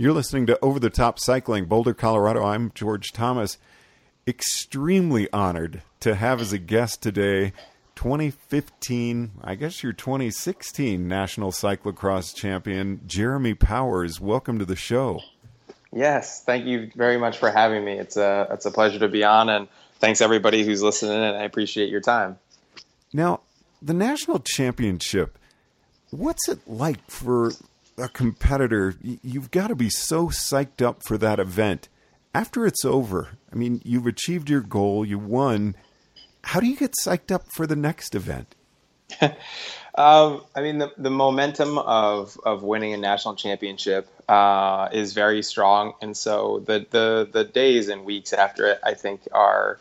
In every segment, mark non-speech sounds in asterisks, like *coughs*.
You're listening to Over the Top Cycling, Boulder, Colorado. I'm George Thomas. Extremely honored to have as a guest today 2015, I guess your 2016 National Cyclocross champion, Jeremy Powers. Welcome to the show. Yes, thank you very much for having me. It's a it's a pleasure to be on, and thanks everybody who's listening. And I appreciate your time. Now, the national championship, what's it like for a competitor? You've got to be so psyched up for that event. After it's over, I mean, you've achieved your goal, you won. How do you get psyched up for the next event? Um, *laughs* I mean, the, the momentum of, of winning a national championship uh, is very strong, and so the, the the days and weeks after it, I think, are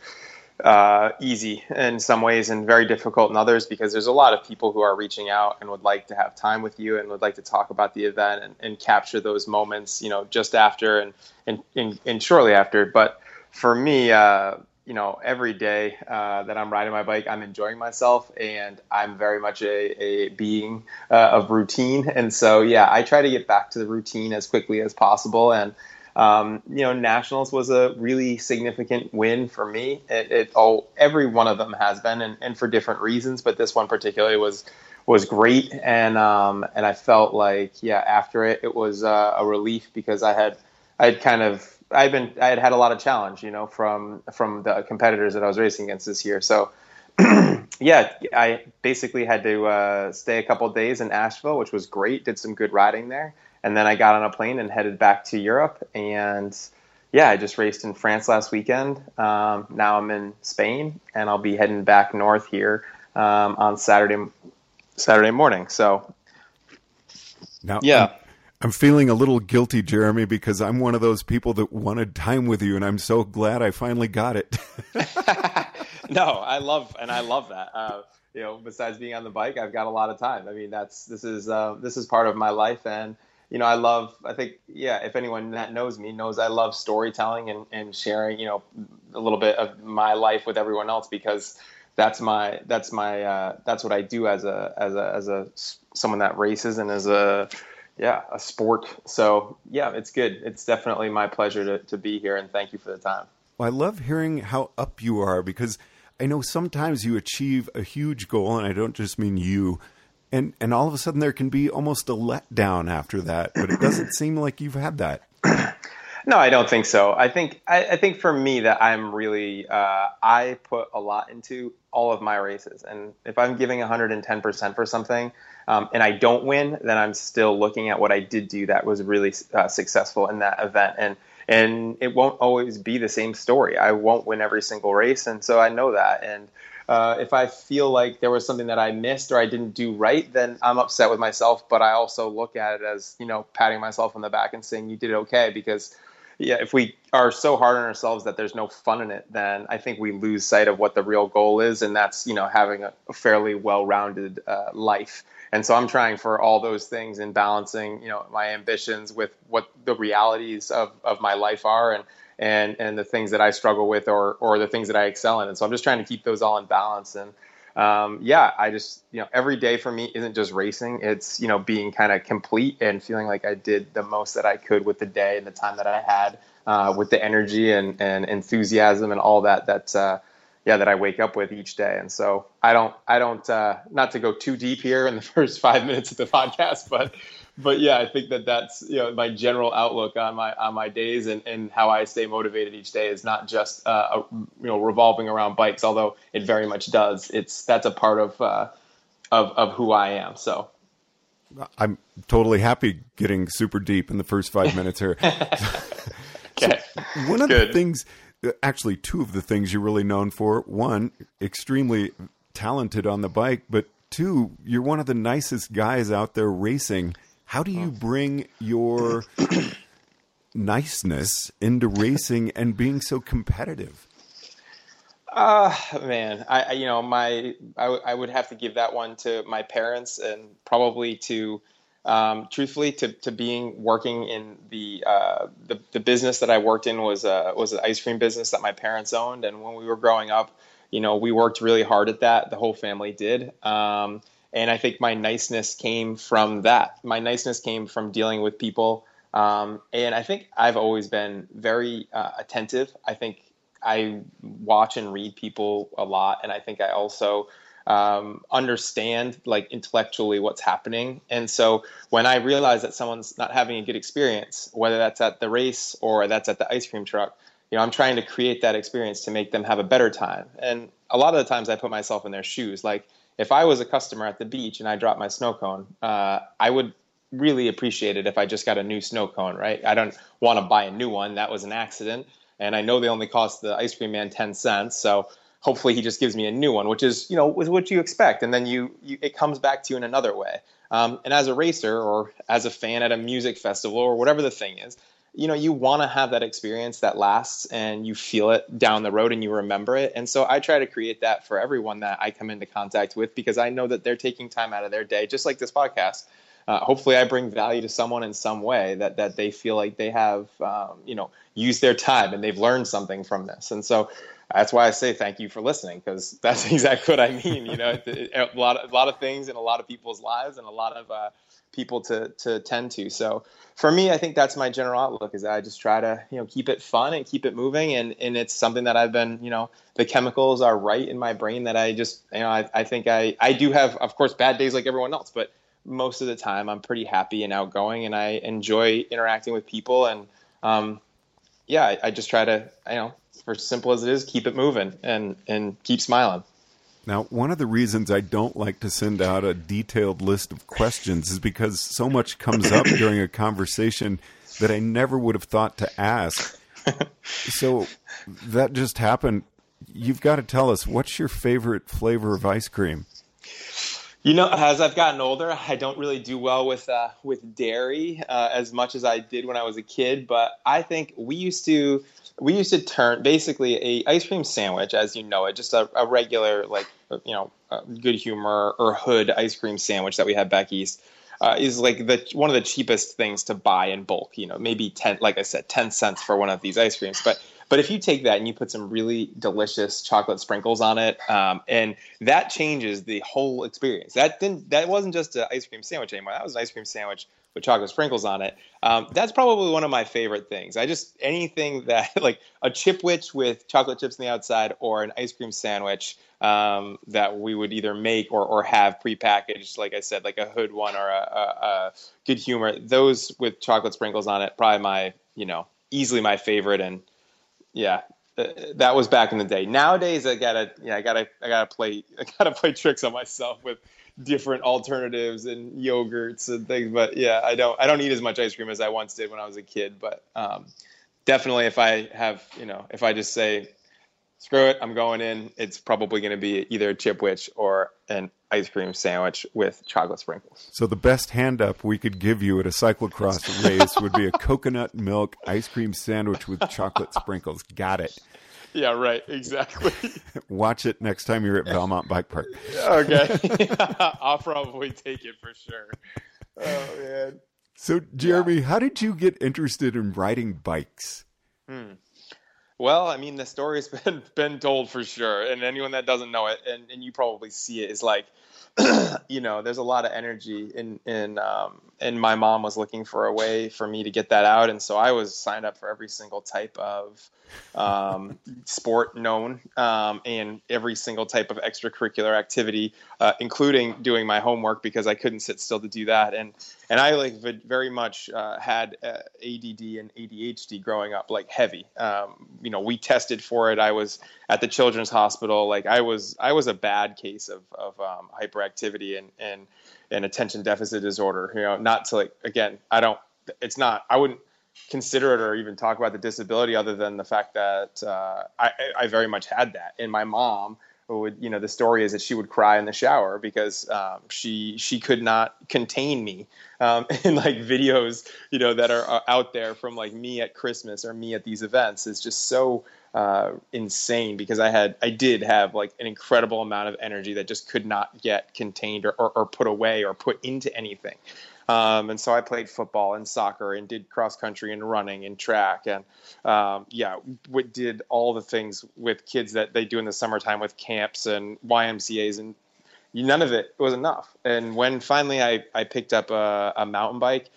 uh, easy in some ways and very difficult in others because there's a lot of people who are reaching out and would like to have time with you and would like to talk about the event and, and capture those moments, you know, just after and and, and, and shortly after. But for me, uh, you know, every day uh, that I'm riding my bike, I'm enjoying myself, and I'm very much a, a being uh, of routine. And so, yeah, I try to get back to the routine as quickly as possible. And um, you know, nationals was a really significant win for me. It, it oh, every one of them has been, and, and for different reasons, but this one particularly was was great. And um, and I felt like, yeah, after it, it was uh, a relief because I had I had kind of I've been I had had a lot of challenge, you know, from from the competitors that I was racing against this year. So *clears throat* yeah, I basically had to uh, stay a couple days in Asheville, which was great. Did some good riding there, and then I got on a plane and headed back to Europe. And yeah, I just raced in France last weekend. Um, now I'm in Spain, and I'll be heading back north here um, on Saturday Saturday morning. So Now, Yeah. I'm, I'm feeling a little guilty, Jeremy, because I'm one of those people that wanted time with you, and I'm so glad I finally got it. *laughs* no, I love and I love that. Uh, you know, besides being on the bike, I've got a lot of time. I mean, that's this is uh, this is part of my life, and you know, I love. I think, yeah, if anyone that knows me knows I love storytelling and and sharing, you know, a little bit of my life with everyone else because that's my that's my uh, that's what I do as a as a as a someone that races and as a yeah a sport. So yeah, it's good. It's definitely my pleasure to to be here, and thank you for the time. Well, I love hearing how up you are because I know sometimes you achieve a huge goal, and I don't just mean you, and and all of a sudden there can be almost a letdown after that. But it doesn't seem like you've had that. *clears throat* No, I don't think so. I think I, I think for me that I'm really uh, I put a lot into all of my races, and if I'm giving 110 percent for something, um, and I don't win, then I'm still looking at what I did do that was really uh, successful in that event, and and it won't always be the same story. I won't win every single race, and so I know that, and. Uh, if I feel like there was something that I missed or I didn't do right, then I'm upset with myself. But I also look at it as, you know, patting myself on the back and saying, you did okay. Because yeah, if we are so hard on ourselves that there's no fun in it, then I think we lose sight of what the real goal is, and that's you know having a fairly well-rounded uh, life. And so I'm trying for all those things and balancing you know my ambitions with what the realities of of my life are, and and and the things that I struggle with or or the things that I excel in. And so I'm just trying to keep those all in balance and. Um, yeah, I just you know every day for me isn't just racing. It's you know being kind of complete and feeling like I did the most that I could with the day and the time that I had, uh, with the energy and, and enthusiasm and all that that uh, yeah that I wake up with each day. And so I don't I don't uh, not to go too deep here in the *laughs* first five minutes of the podcast, but but yeah, I think that that's you know my general outlook on my on my days and, and how I stay motivated each day is not just uh, a, you know revolving around bikes, although it very much does. It's that's a part of uh, of of who I am. So I'm totally happy getting super deep in the first five minutes here. *laughs* *laughs* okay, so one of Good. the things, actually, two of the things you're really known for: one, extremely talented on the bike, but two, you're one of the nicest guys out there racing. How do you bring your *coughs* niceness into racing and being so competitive? Uh man, I you know my I, w- I would have to give that one to my parents and probably to um, truthfully to, to being working in the, uh, the the business that I worked in was a was an ice cream business that my parents owned and when we were growing up, you know, we worked really hard at that. The whole family did. Um, and I think my niceness came from that. My niceness came from dealing with people. Um, and I think I've always been very uh, attentive. I think I watch and read people a lot. And I think I also um, understand like intellectually what's happening. And so when I realize that someone's not having a good experience, whether that's at the race or that's at the ice cream truck, you know, I'm trying to create that experience to make them have a better time. And a lot of the times I put myself in their shoes. Like if I was a customer at the beach and I dropped my snow cone, uh, I would really appreciate it if I just got a new snow cone, right? I don't want to buy a new one. That was an accident. And I know they only cost the ice cream man 10 cents. So hopefully he just gives me a new one, which is, you know, is what you expect. And then you, you it comes back to you in another way. Um, and as a racer or as a fan at a music festival or whatever the thing is, you know you want to have that experience that lasts and you feel it down the road and you remember it and so i try to create that for everyone that i come into contact with because i know that they're taking time out of their day just like this podcast uh, hopefully i bring value to someone in some way that that they feel like they have um, you know used their time and they've learned something from this and so that's why I say thank you for listening because *laughs* that's exactly what I mean. You know, a lot of a lot of things in a lot of people's lives and a lot of uh, people to to tend to. So for me, I think that's my general outlook is I just try to, you know, keep it fun and keep it moving. And, and it's something that I've been, you know, the chemicals are right in my brain that I just, you know, I, I think I, I do have, of course, bad days like everyone else, but most of the time I'm pretty happy and outgoing and I enjoy interacting with people. And, um, yeah, I, I just try to, you know, for simple as it is, keep it moving and, and keep smiling. Now, one of the reasons I don't like to send out a detailed list of questions is because so much comes up *coughs* during a conversation that I never would have thought to ask. so that just happened. You've got to tell us what's your favorite flavor of ice cream? You know, as I've gotten older, I don't really do well with uh, with dairy uh, as much as I did when I was a kid. But I think we used to we used to turn basically a ice cream sandwich, as you know it, just a, a regular like you know good humor or hood ice cream sandwich that we had back east. Uh, is like the one of the cheapest things to buy in bulk. You know, maybe ten, like I said, ten cents for one of these ice creams. But but if you take that and you put some really delicious chocolate sprinkles on it, um, and that changes the whole experience. That didn't that wasn't just an ice cream sandwich anymore. That was an ice cream sandwich with chocolate sprinkles on it. Um, that's probably one of my favorite things. I just anything that *laughs* like a chipwich with chocolate chips on the outside or an ice cream sandwich um, that we would either make or, or have prepackaged, like I said, like a hood one or a, a, a good humor. Those with chocolate sprinkles on it, probably my you know easily my favorite and yeah, uh, that was back in the day. Nowadays, I gotta, yeah, I gotta, I gotta play, *laughs* I gotta play tricks on myself with different alternatives and yogurts and things. But yeah, I don't, I don't eat as much ice cream as I once did when I was a kid. But um, definitely, if I have, you know, if I just say, screw it, I'm going in, it's probably going to be either a chipwich or an ice cream sandwich with chocolate sprinkles. So the best hand up we could give you at a cyclocross race would be a coconut milk ice cream sandwich with chocolate sprinkles. Got it. *laughs* Yeah, right. Exactly. *laughs* Watch it next time you're at Valmont Bike Park. *laughs* okay. I'll probably take it for sure. Oh man. So Jeremy, yeah. how did you get interested in riding bikes? Hmm. Well, I mean, the story's been been told for sure, and anyone that doesn't know it, and, and you probably see it, is like *clears throat* you know, there's a lot of energy in in um, and my mom was looking for a way for me to get that out, and so I was signed up for every single type of um, *laughs* sport known um, and every single type of extracurricular activity, uh, including doing my homework because I couldn't sit still to do that. And and I like very much uh, had uh, ADD and ADHD growing up, like heavy. Um, you know, we tested for it. I was at the Children's Hospital. Like I was I was a bad case of of um, hyperactivity and and and attention deficit disorder. You know, not to like again, I don't. It's not. I wouldn't consider it or even talk about the disability other than the fact that uh, I, I very much had that. And my mom would, you know, the story is that she would cry in the shower because um, she she could not contain me. Um, *laughs* and like videos, you know, that are out there from like me at Christmas or me at these events is just so uh, insane because I had I did have like an incredible amount of energy that just could not get contained or, or, or put away or put into anything. Um, and so I played football and soccer and did cross country and running and track and um, yeah, we did all the things with kids that they do in the summertime with camps and YMCA's and none of it was enough. And when finally I, I picked up a, a mountain bike,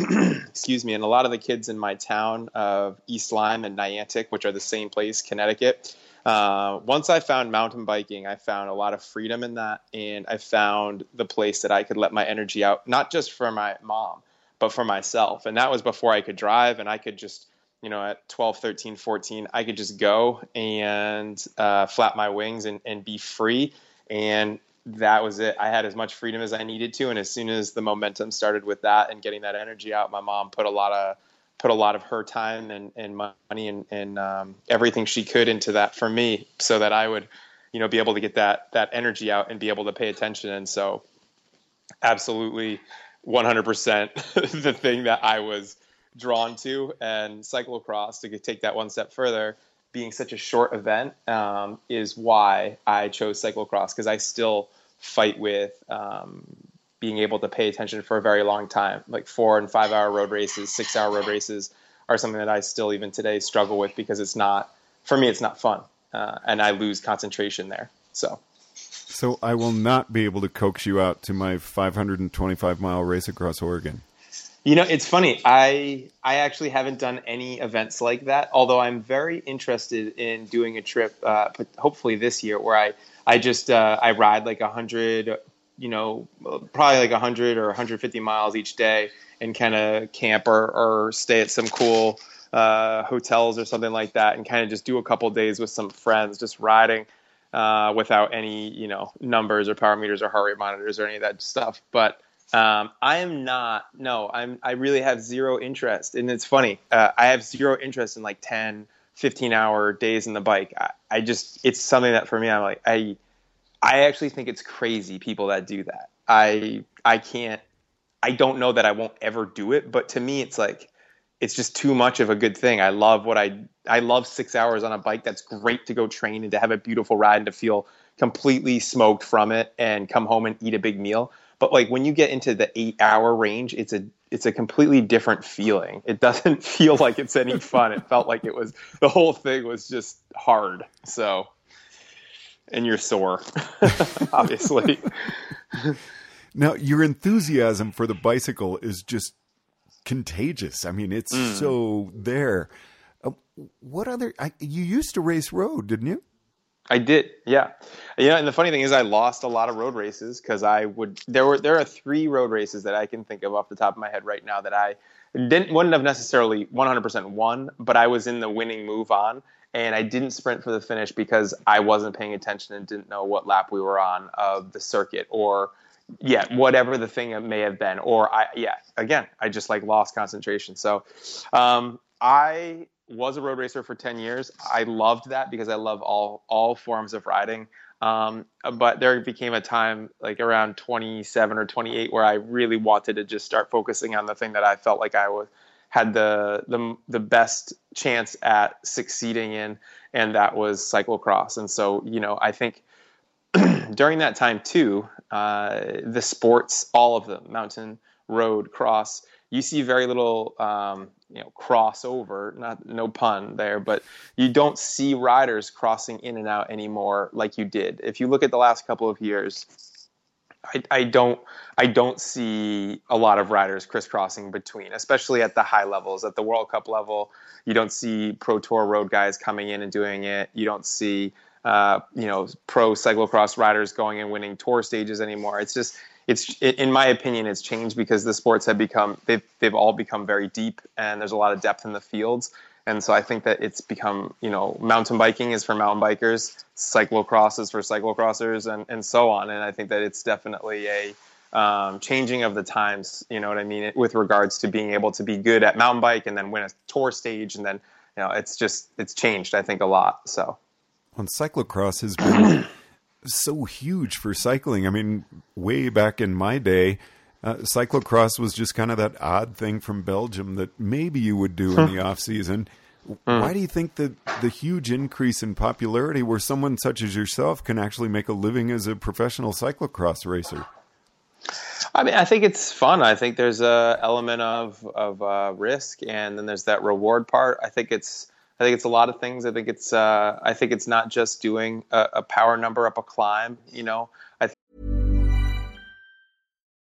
*clears throat* excuse me, and a lot of the kids in my town of East Lyme and Niantic, which are the same place, Connecticut, uh, once I found mountain biking, I found a lot of freedom in that, and I found the place that I could let my energy out, not just for my mom, but for myself. And that was before I could drive, and I could just, you know, at 12, 13, 14, I could just go and uh, flap my wings and, and be free. And that was it. I had as much freedom as I needed to. And as soon as the momentum started with that and getting that energy out, my mom put a lot of put a lot of her time and, and money and, and um, everything she could into that for me so that I would, you know, be able to get that, that energy out and be able to pay attention. And so absolutely 100% *laughs* the thing that I was drawn to and cyclocross to take that one step further being such a short event um, is why I chose cyclocross because I still fight with um, being able to pay attention for a very long time. Like four and five hour road races, six hour road races are something that I still even today struggle with because it's not for me. It's not fun, uh, and I lose concentration there. So. So I will not be able to coax you out to my 525 mile race across Oregon. You know, it's funny. I I actually haven't done any events like that. Although I'm very interested in doing a trip, uh, hopefully this year, where I I just uh, I ride like a hundred you know, probably like a 100 or 150 miles each day and kind of camp or, or stay at some cool uh, hotels or something like that and kind of just do a couple days with some friends, just riding uh, without any, you know, numbers or power meters or heart rate monitors or any of that stuff. But um, I am not, no, I'm, I really have zero interest. And it's funny, uh, I have zero interest in like 10, 15 hour days in the bike. I, I just, it's something that for me, I'm like, I, I actually think it's crazy people that do that. I I can't I don't know that I won't ever do it, but to me it's like it's just too much of a good thing. I love what I I love 6 hours on a bike. That's great to go train and to have a beautiful ride and to feel completely smoked from it and come home and eat a big meal. But like when you get into the 8 hour range, it's a it's a completely different feeling. It doesn't *laughs* feel like it's any fun. It felt like it was the whole thing was just hard. So and you're sore, *laughs* obviously. now, your enthusiasm for the bicycle is just contagious. I mean, it's mm. so there. Uh, what other? I, you used to race road, didn't you? I did, yeah. Yeah, and the funny thing is, I lost a lot of road races because I would. There were there are three road races that I can think of off the top of my head right now that I didn't wouldn't have necessarily 100% won, but I was in the winning move on, and I didn't sprint for the finish because I wasn't paying attention and didn't know what lap we were on of the circuit or yeah, whatever the thing it may have been. Or I yeah, again, I just like lost concentration. So um, I was a road racer for 10 years. I loved that because I love all all forms of riding. Um, but there became a time like around 27 or 28 where I really wanted to just start focusing on the thing that I felt like I was had the the the best chance at succeeding in, and that was cyclocross. And so, you know, I think *clears throat* during that time too, uh, the sports, all of them, mountain, road, cross, you see very little, um, you know, crossover. Not no pun there, but you don't see riders crossing in and out anymore like you did. If you look at the last couple of years, I, I don't I don't see a lot of riders crisscrossing between, especially at the high levels. At the World Cup level, you don't see pro tour road guys coming in and doing it. You don't see uh, you know pro cyclocross riders going and winning tour stages anymore. It's just it's it, in my opinion it's changed because the sports have become they've they've all become very deep and there's a lot of depth in the fields. And so I think that it's become, you know, mountain biking is for mountain bikers, cyclocross is for cyclocrossers, and, and so on. And I think that it's definitely a um, changing of the times, you know what I mean, with regards to being able to be good at mountain bike and then win a tour stage. And then, you know, it's just, it's changed, I think, a lot. So. Well, cyclocross has been *clears throat* so huge for cycling. I mean, way back in my day, uh, cyclocross was just kind of that odd thing from Belgium that maybe you would do in the off season. Why do you think that the huge increase in popularity, where someone such as yourself can actually make a living as a professional cyclocross racer? I mean, I think it's fun. I think there's a element of of uh, risk, and then there's that reward part. I think it's I think it's a lot of things. I think it's uh, I think it's not just doing a, a power number up a climb. You know, I. Th-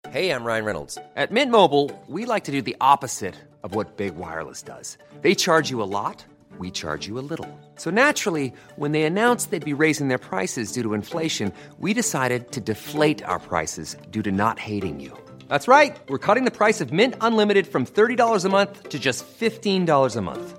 Hey, I'm Ryan Reynolds. At Mint Mobile, we like to do the opposite of what Big Wireless does. They charge you a lot, we charge you a little. So naturally, when they announced they'd be raising their prices due to inflation, we decided to deflate our prices due to not hating you. That's right. We're cutting the price of Mint Unlimited from $30 a month to just $15 a month.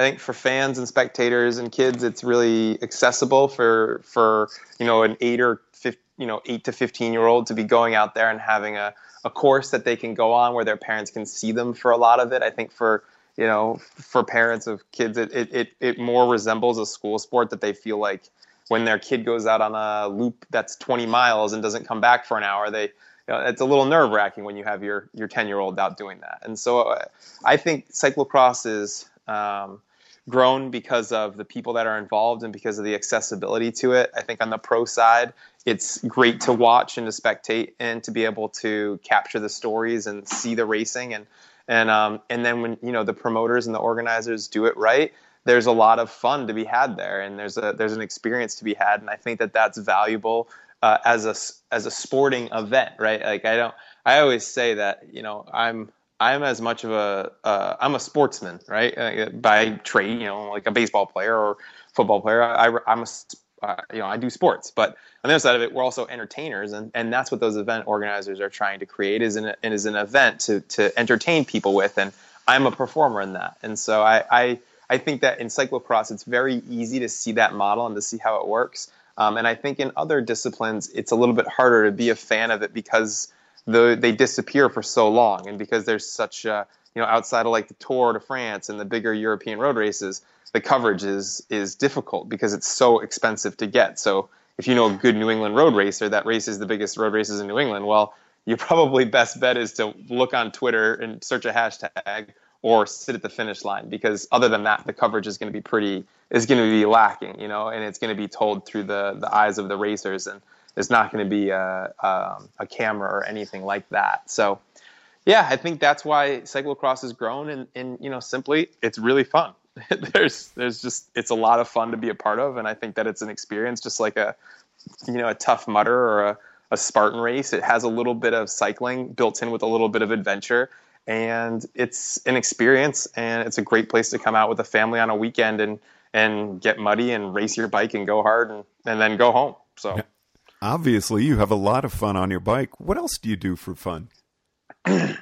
I think for fans and spectators and kids, it's really accessible for for you know an eight or 15, you know eight to fifteen year old to be going out there and having a, a course that they can go on where their parents can see them for a lot of it. I think for you know for parents of kids, it it it, it more resembles a school sport that they feel like when their kid goes out on a loop that's 20 miles and doesn't come back for an hour, they it's a little nerve wracking when you have your your 10 year old out doing that. And so uh, I think cyclocross is um, grown because of the people that are involved and because of the accessibility to it. I think on the pro side, it's great to watch and to spectate and to be able to capture the stories and see the racing. And and um, and then when you know the promoters and the organizers do it right there's a lot of fun to be had there. And there's a there's an experience to be had. And I think that that's valuable uh, as a as a sporting event right? Like I don't I always say that you know I'm I'm as much of a am a sportsman, right? Uh, by trade, you know, like a baseball player or football player. I, am a uh, you know I do sports, but on the other side of it, we're also entertainers, and, and that's what those event organizers are trying to create is an is an event to to entertain people with, and I'm a performer in that, and so I I, I think that in cyclocross it's very easy to see that model and to see how it works, um, and I think in other disciplines it's a little bit harder to be a fan of it because the, they disappear for so long, and because there's such uh, you know outside of like the Tour de France and the bigger European road races, the coverage is is difficult because it's so expensive to get. So if you know a good New England road racer that races the biggest road races in New England, well, your *laughs* probably best bet is to look on Twitter and search a hashtag or sit at the finish line because other than that the coverage is going to be pretty is going to be lacking you know and it's going to be told through the the eyes of the racers and there's not going to be a, a, um, a camera or anything like that. So, yeah, I think that's why cyclocross has grown, and, and you know, simply, it's really fun. *laughs* there's there's just it's a lot of fun to be a part of, and I think that it's an experience just like a you know a Tough Mudder or a, a Spartan race. It has a little bit of cycling built in with a little bit of adventure, and it's an experience, and it's a great place to come out with a family on a weekend and and get muddy and race your bike and go hard and, and then go home. So. Yeah Obviously, you have a lot of fun on your bike. What else do you do for fun? *clears throat*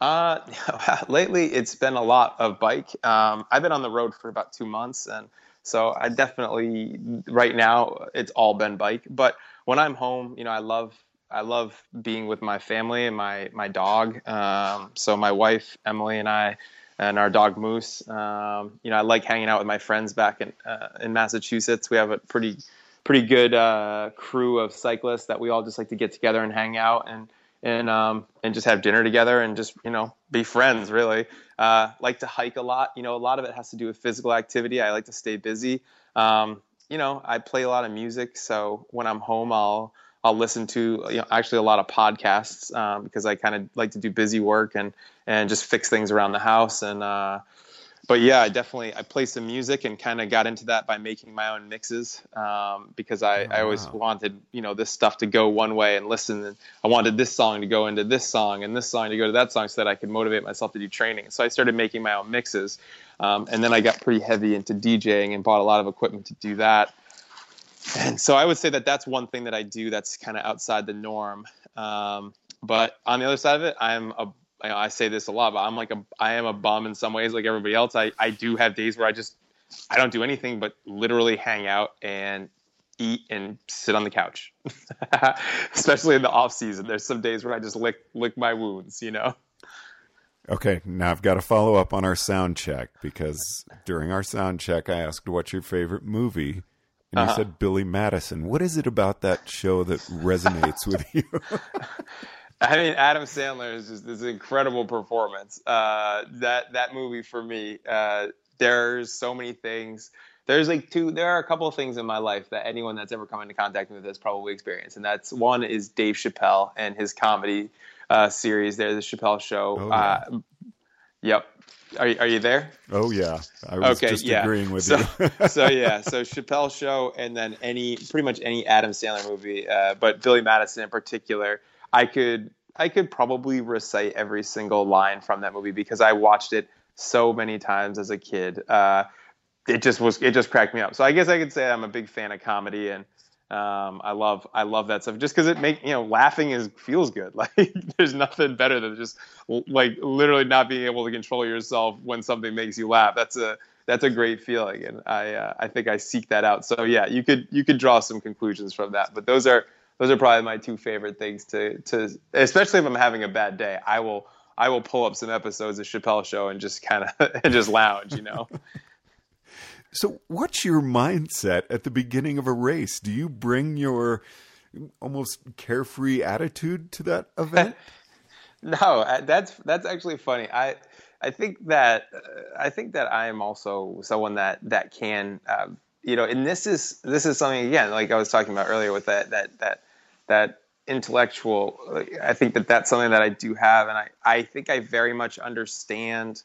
Uh, *laughs* lately it's been a lot of bike. Um, I've been on the road for about two months, and so I definitely right now it's all been bike. But when I'm home, you know, I love I love being with my family and my my dog. Um, so my wife Emily and I and our dog Moose. Um, you know, I like hanging out with my friends back in uh, in Massachusetts. We have a pretty pretty good uh, crew of cyclists that we all just like to get together and hang out and and um, and just have dinner together and just you know be friends. Really, uh, like to hike a lot. You know, a lot of it has to do with physical activity. I like to stay busy. Um, you know, I play a lot of music, so when I'm home, I'll I'll listen to you know, actually a lot of podcasts um, because I kind of like to do busy work and and just fix things around the house and uh, but yeah, I definitely I play some music and kind of got into that by making my own mixes um, because I, oh, I always wow. wanted you know this stuff to go one way and listen. And I wanted this song to go into this song and this song to go to that song so that I could motivate myself to do training. So I started making my own mixes, um, and then I got pretty heavy into DJing and bought a lot of equipment to do that. And so I would say that that's one thing that I do that's kind of outside the norm. Um, but on the other side of it, I'm a know, I say this a lot, but I'm like a I am a bum in some ways, like everybody else. I I do have days where I just I don't do anything but literally hang out and eat and sit on the couch. *laughs* Especially in the off season, there's some days where I just lick lick my wounds, you know. Okay, now I've got to follow up on our sound check because during our sound check, I asked, "What's your favorite movie?" And uh-huh. you said Billy Madison. What is it about that show that resonates with you? *laughs* *laughs* I mean, Adam Sandler is just this incredible performance. Uh, that that movie for me, uh, there's so many things. There's like two. There are a couple of things in my life that anyone that's ever come into contact with has probably experienced, and that's one is Dave Chappelle and his comedy uh, series. There, the Chappelle Show. Oh, yeah. Uh, yep. Are are you there? Oh yeah, I was okay, just yeah. agreeing with so, you. *laughs* so yeah, so Chappelle Show, and then any pretty much any Adam Sandler movie, uh, but Billy Madison in particular I could I could probably recite every single line from that movie because I watched it so many times as a kid. Uh, it just was it just cracked me up. So I guess I could say I'm a big fan of comedy and um, I love I love that stuff just because it make you know laughing is feels good. *laughs* Like there's nothing better than just like literally not being able to control yourself when something makes you laugh. That's a that's a great feeling, and I uh, I think I seek that out. So yeah, you could you could draw some conclusions from that. But those are those are probably my two favorite things to to especially if I'm having a bad day. I will I will pull up some episodes of Chappelle Show and just kind of *laughs* and just lounge, you know. *laughs* so, what's your mindset at the beginning of a race? Do you bring your almost carefree attitude to that *laughs* event? no, that's that's actually funny. I I think that uh, I think that I am also someone that that can. Uh, you know, and this is this is something again, like I was talking about earlier with that that that that intellectual i think that that's something that i do have and i, I think i very much understand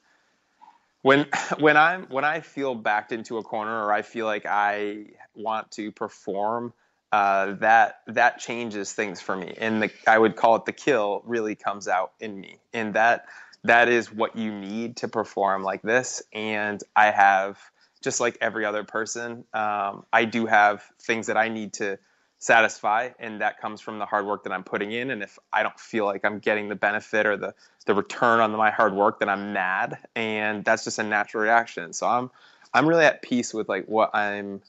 when *laughs* when i'm when i feel backed into a corner or i feel like i want to perform uh, that that changes things for me and the i would call it the kill really comes out in me and that that is what you need to perform like this and i have just like every other person um, i do have things that i need to satisfy and that comes from the hard work that i'm putting in. And if i don't feel like i'm getting the benefit or the, the return on my hard work then i'm mad. And that's just a natural reaction. So i'm i'm really at peace with like what i'm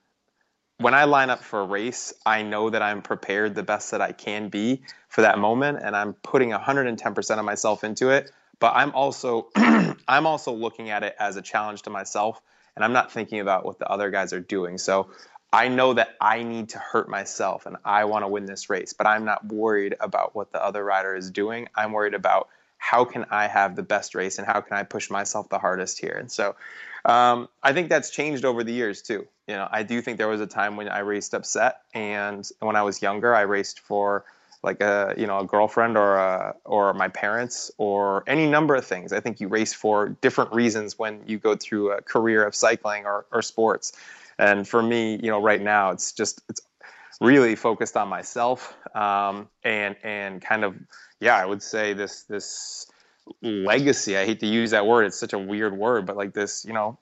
when i line up for a race i know that i'm prepared the best that i can be for that moment. And i'm putting 110% of myself into it. But i'm also *clears throat* i'm also looking at it as a challenge to myself. And i'm not thinking about what the other guys are doing. So I know that I need to hurt myself and I want to win this race, but I'm not worried about what the other rider is doing. I'm worried about how can I have the best race and how can I push myself the hardest here. And so um, I think that's changed over the years too. You know, I do think there was a time when I raced upset, and when I was younger, I raced for like a you know a girlfriend or a, or my parents or any number of things. I think you race for different reasons when you go through a career of cycling or, or sports. And for me, you know, right now it's just it's really focused on myself um, and and kind of yeah, I would say this this legacy. I hate to use that word; it's such a weird word, but like this, you know,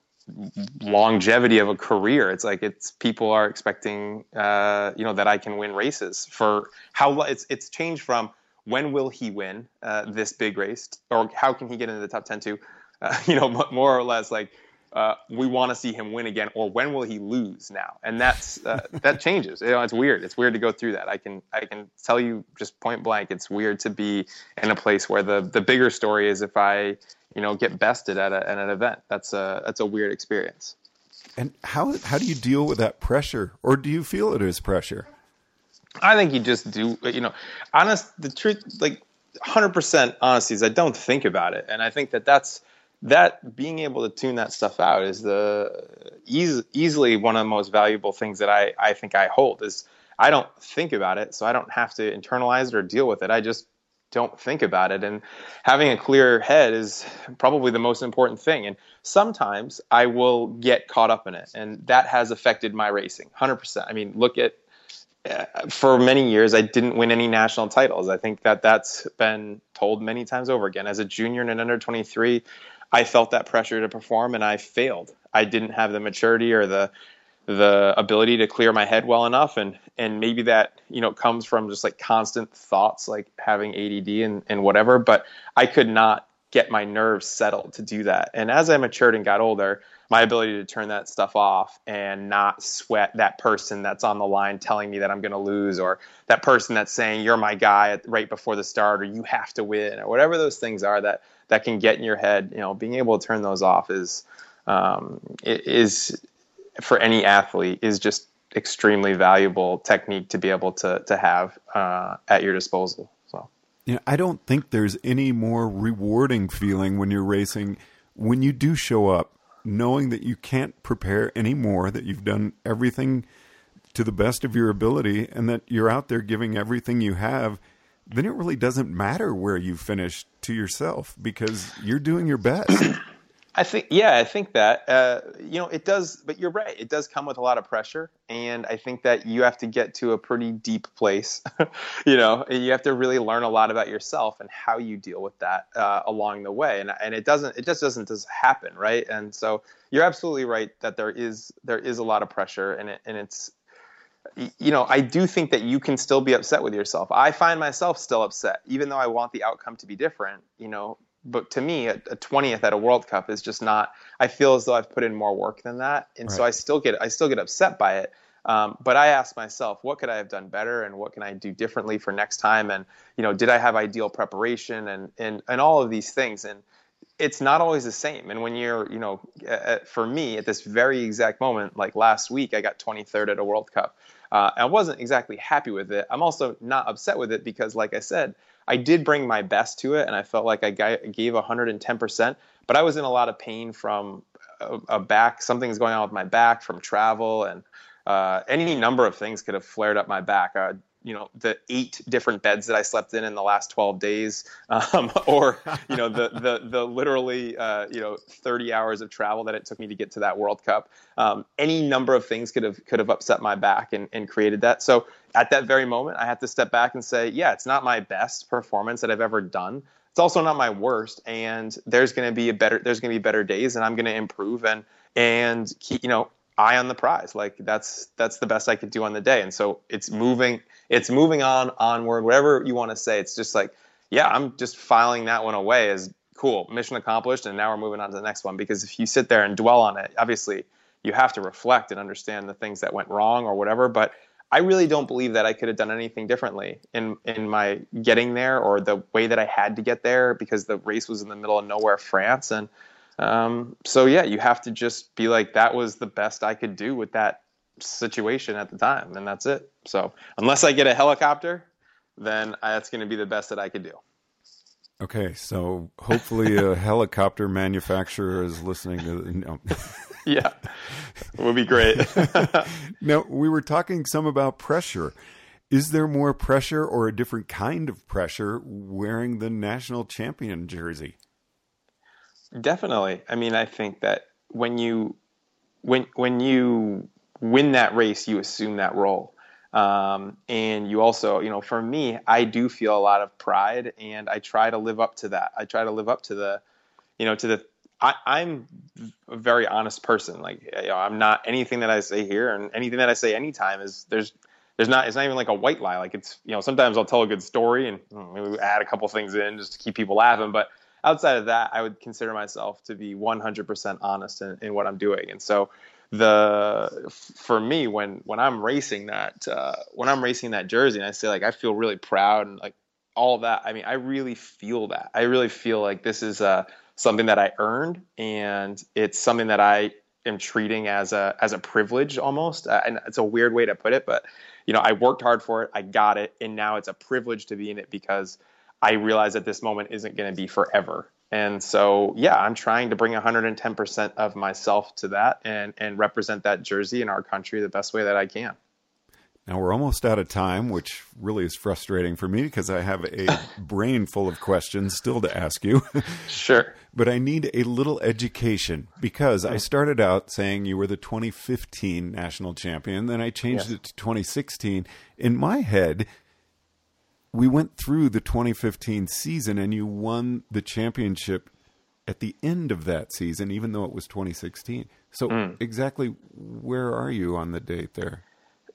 longevity of a career. It's like it's people are expecting, uh, you know, that I can win races for how it's it's changed from when will he win uh, this big race, or how can he get into the top ten too? Uh, *laughs* you know, more or less like uh, we want to see him win again, or when will he lose now? And that's uh, that *laughs* changes. You know, it's weird. It's weird to go through that. I can I can tell you just point blank, it's weird to be in a place where the the bigger story is if I you know get bested at, a, at an event. That's a that's a weird experience. And how how do you deal with that pressure, or do you feel it is pressure? I think you just do. You know, honest. The truth, like, hundred percent honesty is I don't think about it, and I think that that's that being able to tune that stuff out is the easily one of the most valuable things that I, I think I hold is I don't think about it, so I don't have to internalize it or deal with it. I just don't think about it. And having a clear head is probably the most important thing. And sometimes I will get caught up in it, and that has affected my racing 100%. I mean, look at uh, for many years, I didn't win any national titles. I think that that's been told many times over again. As a junior and an under 23, I felt that pressure to perform and I failed. I didn't have the maturity or the the ability to clear my head well enough and and maybe that you know comes from just like constant thoughts like having ADD and, and whatever but I could not get my nerves settled to do that and as I matured and got older my ability to turn that stuff off and not sweat that person that's on the line telling me that I'm going to lose or that person that's saying you're my guy right before the start or you have to win or whatever those things are that that can get in your head. You know, being able to turn those off is um, is for any athlete is just extremely valuable technique to be able to to have uh, at your disposal. So, yeah, I don't think there's any more rewarding feeling when you're racing when you do show up, knowing that you can't prepare anymore, that you've done everything to the best of your ability, and that you're out there giving everything you have then it really doesn't matter where you finish to yourself because you're doing your best. *clears throat* I think, yeah, I think that, uh, you know, it does, but you're right. It does come with a lot of pressure. And I think that you have to get to a pretty deep place, *laughs* you know, and you have to really learn a lot about yourself and how you deal with that uh, along the way. And, and it doesn't, it just doesn't just happen. Right. And so you're absolutely right that there is, there is a lot of pressure and it, and it's, you know, I do think that you can still be upset with yourself. I find myself still upset, even though I want the outcome to be different, you know. But to me, a, a 20th at a World Cup is just not. I feel as though I've put in more work than that, and right. so I still get I still get upset by it. Um, but I ask myself, what could I have done better, and what can I do differently for next time? And you know, did I have ideal preparation, and and and all of these things, and it's not always the same. And when you're, you know, for me at this very exact moment, like last week, I got 23rd at a World Cup. Uh, I wasn't exactly happy with it. I'm also not upset with it because, like I said, I did bring my best to it, and I felt like I gave 110%. But I was in a lot of pain from a, a back. Something's going on with my back from travel, and uh, any number of things could have flared up my back. Uh, you know the eight different beds that I slept in in the last 12 days, um, *laughs* or you know the the the literally uh, you know 30 hours of travel that it took me to get to that World Cup. Um, any number of things could have could have upset my back and, and created that. So at that very moment, I had to step back and say, yeah, it's not my best performance that I've ever done. It's also not my worst, and there's going to be a better there's going to be better days, and I'm going to improve and and keep, you know eye on the prize. Like that's that's the best I could do on the day. And so it's moving it's moving on onward, whatever you want to say. It's just like, yeah, I'm just filing that one away as cool, mission accomplished, and now we're moving on to the next one. Because if you sit there and dwell on it, obviously you have to reflect and understand the things that went wrong or whatever. But I really don't believe that I could have done anything differently in in my getting there or the way that I had to get there because the race was in the middle of nowhere, France, and um, so yeah, you have to just be like, that was the best I could do with that situation at the time, and that's it. So unless I get a helicopter, then that's going to be the best that I could do. Okay, so hopefully a *laughs* helicopter manufacturer is listening to. No. *laughs* yeah, it would be great. *laughs* now we were talking some about pressure. Is there more pressure or a different kind of pressure wearing the national champion jersey? Definitely. I mean, I think that when you when when you win that race, you assume that role. Um, and you also, you know, for me, I do feel a lot of pride, and I try to live up to that. I try to live up to the, you know, to the. I, I'm a very honest person. Like, you know, I'm not anything that I say here, and anything that I say anytime is there's there's not it's not even like a white lie. Like it's you know sometimes I'll tell a good story and maybe add a couple things in just to keep people laughing, but outside of that, I would consider myself to be 100% honest in, in what I'm doing. And so the for me when when I'm racing that uh, when I'm racing that jersey and I say like I feel really proud and like all that. I mean, I really feel that. I really feel like this is uh, something that I earned and it's something that I am treating as a as a privilege almost. Uh, and it's a weird way to put it, but you know, I worked hard for it, I got it, and now it's a privilege to be in it because I realize that this moment isn't going to be forever. And so, yeah, I'm trying to bring 110% of myself to that and, and represent that jersey in our country the best way that I can. Now we're almost out of time, which really is frustrating for me because I have a *laughs* brain full of questions still to ask you. *laughs* sure. But I need a little education because I mm. started out saying you were the 2015 national champion, then I changed yes. it to 2016. In my head, we went through the 2015 season and you won the championship at the end of that season, even though it was 2016. So, mm. exactly where are you on the date there?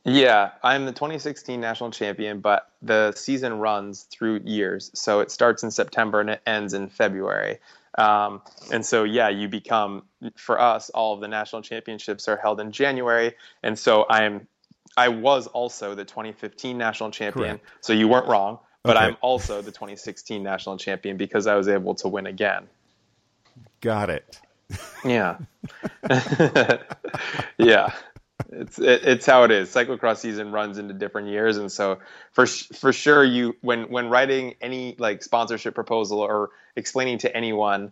Yeah, I'm the 2016 national champion, but the season runs through years. So it starts in September and it ends in February. Um, and so, yeah, you become, for us, all of the national championships are held in January. And so I'm I was also the 2015 national champion, Correct. so you weren't wrong. But okay. I'm also the 2016 national champion because I was able to win again. Got it. Yeah. *laughs* yeah. It's it, it's how it is. Cyclocross season runs into different years, and so for for sure, you when when writing any like sponsorship proposal or explaining to anyone,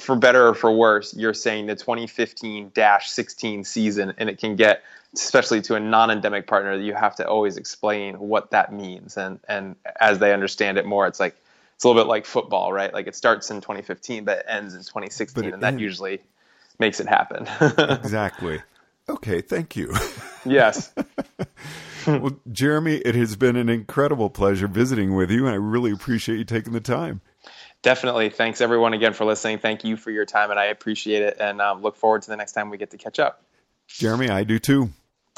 for better or for worse, you're saying the 2015-16 season, and it can get especially to a non-endemic partner you have to always explain what that means, and and as they understand it more, it's like it's a little bit like football, right? Like it starts in 2015 but it ends in 2016, and that usually makes it happen. *laughs* exactly. Okay, thank you. Yes. *laughs* well, Jeremy, it has been an incredible pleasure visiting with you, and I really appreciate you taking the time. Definitely. Thanks, everyone, again for listening. Thank you for your time, and I appreciate it, and um, look forward to the next time we get to catch up. Jeremy, I do too.